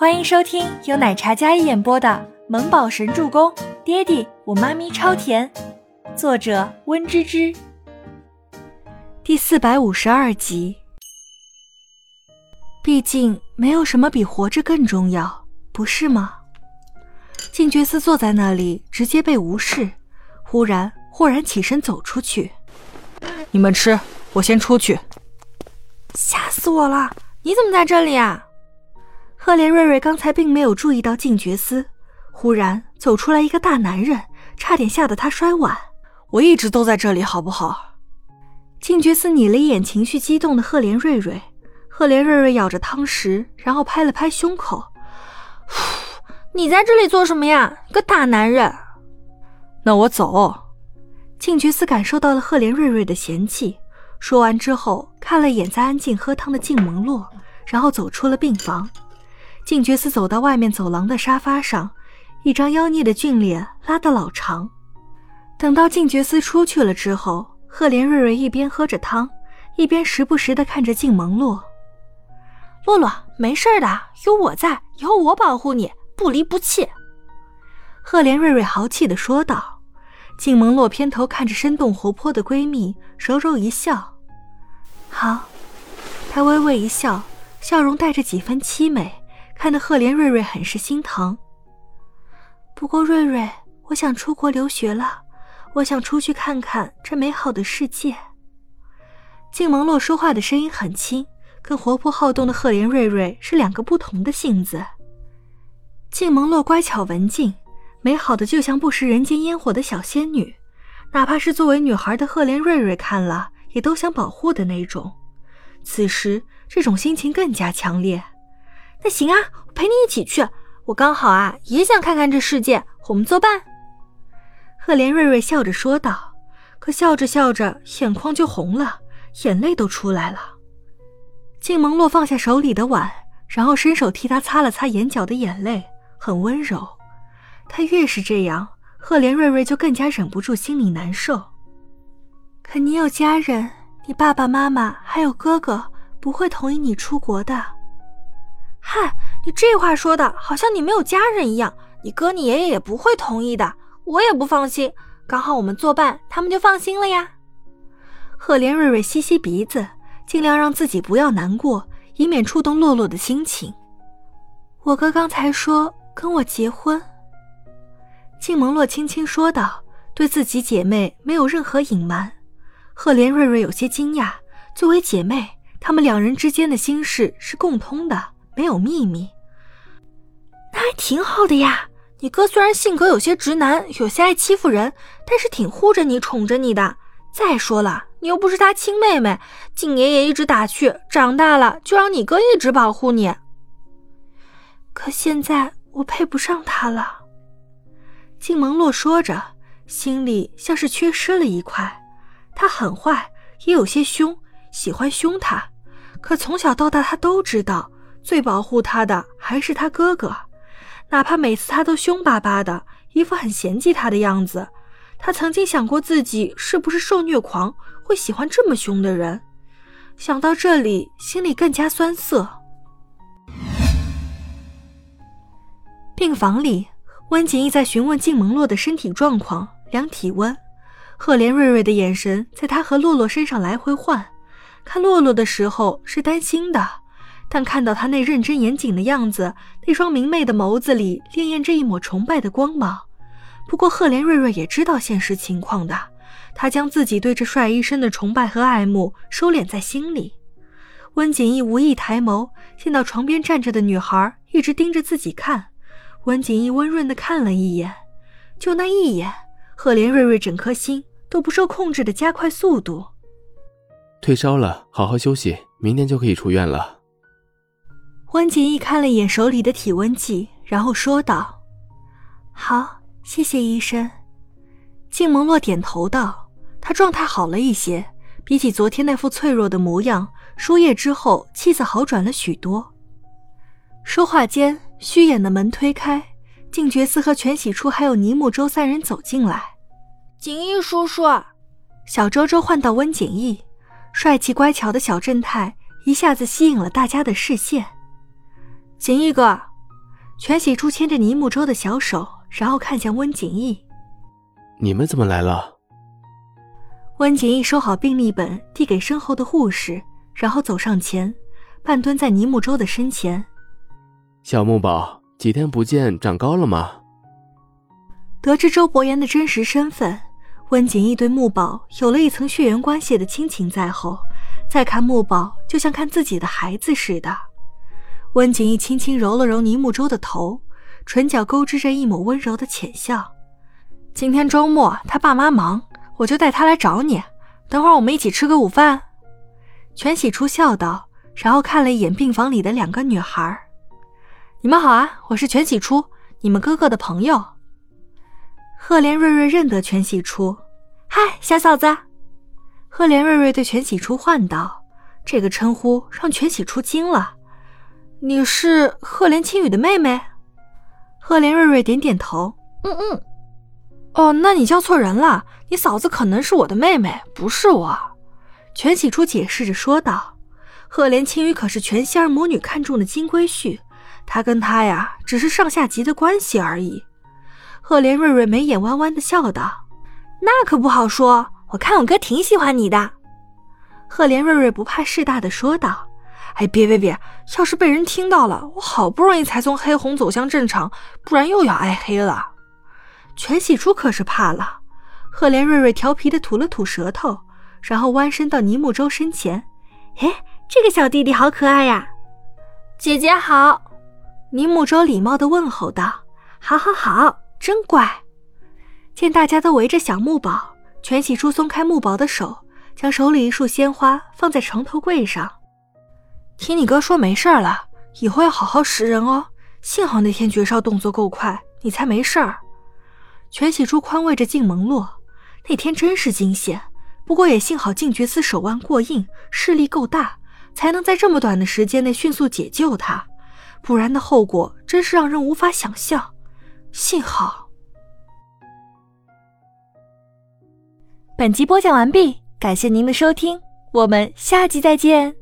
欢迎收听由奶茶嘉一演播的《萌宝神助攻》，爹地我妈咪超甜，作者温芝芝。第四百五十二集。毕竟没有什么比活着更重要，不是吗？静觉寺坐在那里，直接被无视。忽然，豁然起身走出去。你们吃，我先出去。吓死我了！你怎么在这里啊？赫连瑞瑞刚才并没有注意到静觉司，忽然走出来一个大男人，差点吓得他摔碗。我一直都在这里，好不好？静觉司睨了一眼情绪激动的赫连瑞瑞，赫连瑞瑞咬着汤匙，然后拍了拍胸口：“你在这里做什么呀，个大男人？”那我走。静觉司感受到了赫连瑞瑞的嫌弃，说完之后，看了眼在安静喝汤的静蒙洛，然后走出了病房。静觉司走到外面走廊的沙发上，一张妖孽的俊脸拉得老长。等到静觉司出去了之后，赫连瑞瑞一边喝着汤，一边时不时的看着静蒙洛。洛洛，没事的，有我在，以后我保护你，不离不弃。赫连瑞瑞豪气的说道。静蒙洛偏头看着生动活泼的闺蜜，柔柔一笑。好，她微微一笑，笑容带着几分凄美。看得赫连瑞瑞很是心疼。不过瑞瑞，我想出国留学了，我想出去看看这美好的世界。静蒙洛说话的声音很轻，跟活泼好动的赫连瑞瑞是两个不同的性子。静蒙洛乖巧文静，美好的就像不食人间烟火的小仙女，哪怕是作为女孩的赫连瑞瑞看了也都想保护的那种。此时这种心情更加强烈。那行啊，我陪你一起去。我刚好啊，也想看看这世界。我们作伴。赫连瑞瑞笑着说道，可笑着笑着，眼眶就红了，眼泪都出来了。静蒙洛放下手里的碗，然后伸手替他擦了擦眼角的眼泪，很温柔。他越是这样，赫连瑞瑞就更加忍不住心里难受。可你有家人，你爸爸妈妈还有哥哥，不会同意你出国的。嗨，你这话说的好像你没有家人一样。你哥、你爷爷也不会同意的，我也不放心。刚好我们作伴，他们就放心了呀。赫连瑞瑞吸吸鼻子，尽量让自己不要难过，以免触动洛洛的心情。我哥刚才说跟我结婚。静蒙洛轻轻说道，对自己姐妹没有任何隐瞒。赫连瑞瑞有些惊讶，作为姐妹，她们两人之间的心事是共通的。没有秘密，那还挺好的呀。你哥虽然性格有些直男，有些爱欺负人，但是挺护着你、宠着你的。再说了，你又不是他亲妹妹，静爷爷一直打趣，长大了就让你哥一直保护你。可现在我配不上他了。静蒙洛说着，心里像是缺失了一块。他很坏，也有些凶，喜欢凶他。可从小到大，他都知道。最保护他的还是他哥哥，哪怕每次他都凶巴巴的，一副很嫌弃他的样子。他曾经想过自己是不是受虐狂，会喜欢这么凶的人。想到这里，心里更加酸涩。病房里，温景逸在询问静蒙洛的身体状况，量体温。赫连瑞瑞的眼神在他和洛洛身上来回换，看洛洛的时候是担心的。但看到他那认真严谨的样子，那双明媚的眸子里潋滟着一抹崇拜的光芒。不过赫连瑞瑞也知道现实情况的，他将自己对这帅医生的崇拜和爱慕收敛在心里。温景逸无意抬眸，见到床边站着的女孩一直盯着自己看，温景逸温润的看了一眼，就那一眼，赫连瑞瑞整颗心都不受控制的加快速度。退烧了，好好休息，明天就可以出院了。温景逸看了一眼手里的体温计，然后说道：“好，谢谢医生。”静萌洛点头道：“他状态好了一些，比起昨天那副脆弱的模样，输液之后气色好转了许多。”说话间，虚掩的门推开，静觉寺和全喜初还有尼木周三人走进来。景逸叔叔，小周周唤到温景逸，帅气乖巧的小正太一下子吸引了大家的视线。景逸哥，全喜初牵着倪木舟的小手，然后看向温景逸：“你们怎么来了？”温景逸收好病历本，递给身后的护士，然后走上前，半蹲在倪木舟的身前：“小木宝，几天不见，长高了吗？”得知周伯言的真实身份，温景逸对木宝有了一层血缘关系的亲情在后，再看木宝就像看自己的孩子似的。温景逸轻轻揉了揉倪木舟的头，唇角勾织着一抹温柔的浅笑。今天周末他爸妈忙，我就带他来找你。等会儿我们一起吃个午饭。全喜初笑道，然后看了一眼病房里的两个女孩：“你们好啊，我是全喜初，你们哥哥的朋友。”赫连瑞瑞认得全喜初，嗨，小嫂子。赫连瑞瑞对全喜初唤道，这个称呼让全喜初惊了。你是赫连青羽的妹妹？赫连瑞瑞点点头，嗯嗯。哦，那你叫错人了，你嫂子可能是我的妹妹，不是我。全喜初解释着说道。赫连青羽可是全希儿母女看中的金龟婿，他跟她呀，只是上下级的关系而已。赫连瑞瑞眉眼弯弯的笑道：“那可不好说，我看我哥挺喜欢你的。”赫连瑞瑞不怕事大的说道：“哎，别别别，要是被人听到了，我好不容易才从黑红走向正常，不然又要挨黑了。”全喜初可是怕了。赫连瑞瑞调皮的吐了吐舌头，然后弯身到尼木舟身前：“哎，这个小弟弟好可爱呀！”姐姐好，尼木舟礼貌的问候道：“好，好，好。”真乖！见大家都围着小木宝，全喜初松开木宝的手，将手里一束鲜花放在床头柜上。听你哥说没事了，以后要好好识人哦。幸好那天绝少动作够快，你才没事儿。全喜珠宽慰着静萌洛，那天真是惊险，不过也幸好静觉司手腕过硬，势力够大，才能在这么短的时间内迅速解救他，不然的后果真是让人无法想象。幸好，本集播讲完毕，感谢您的收听，我们下集再见。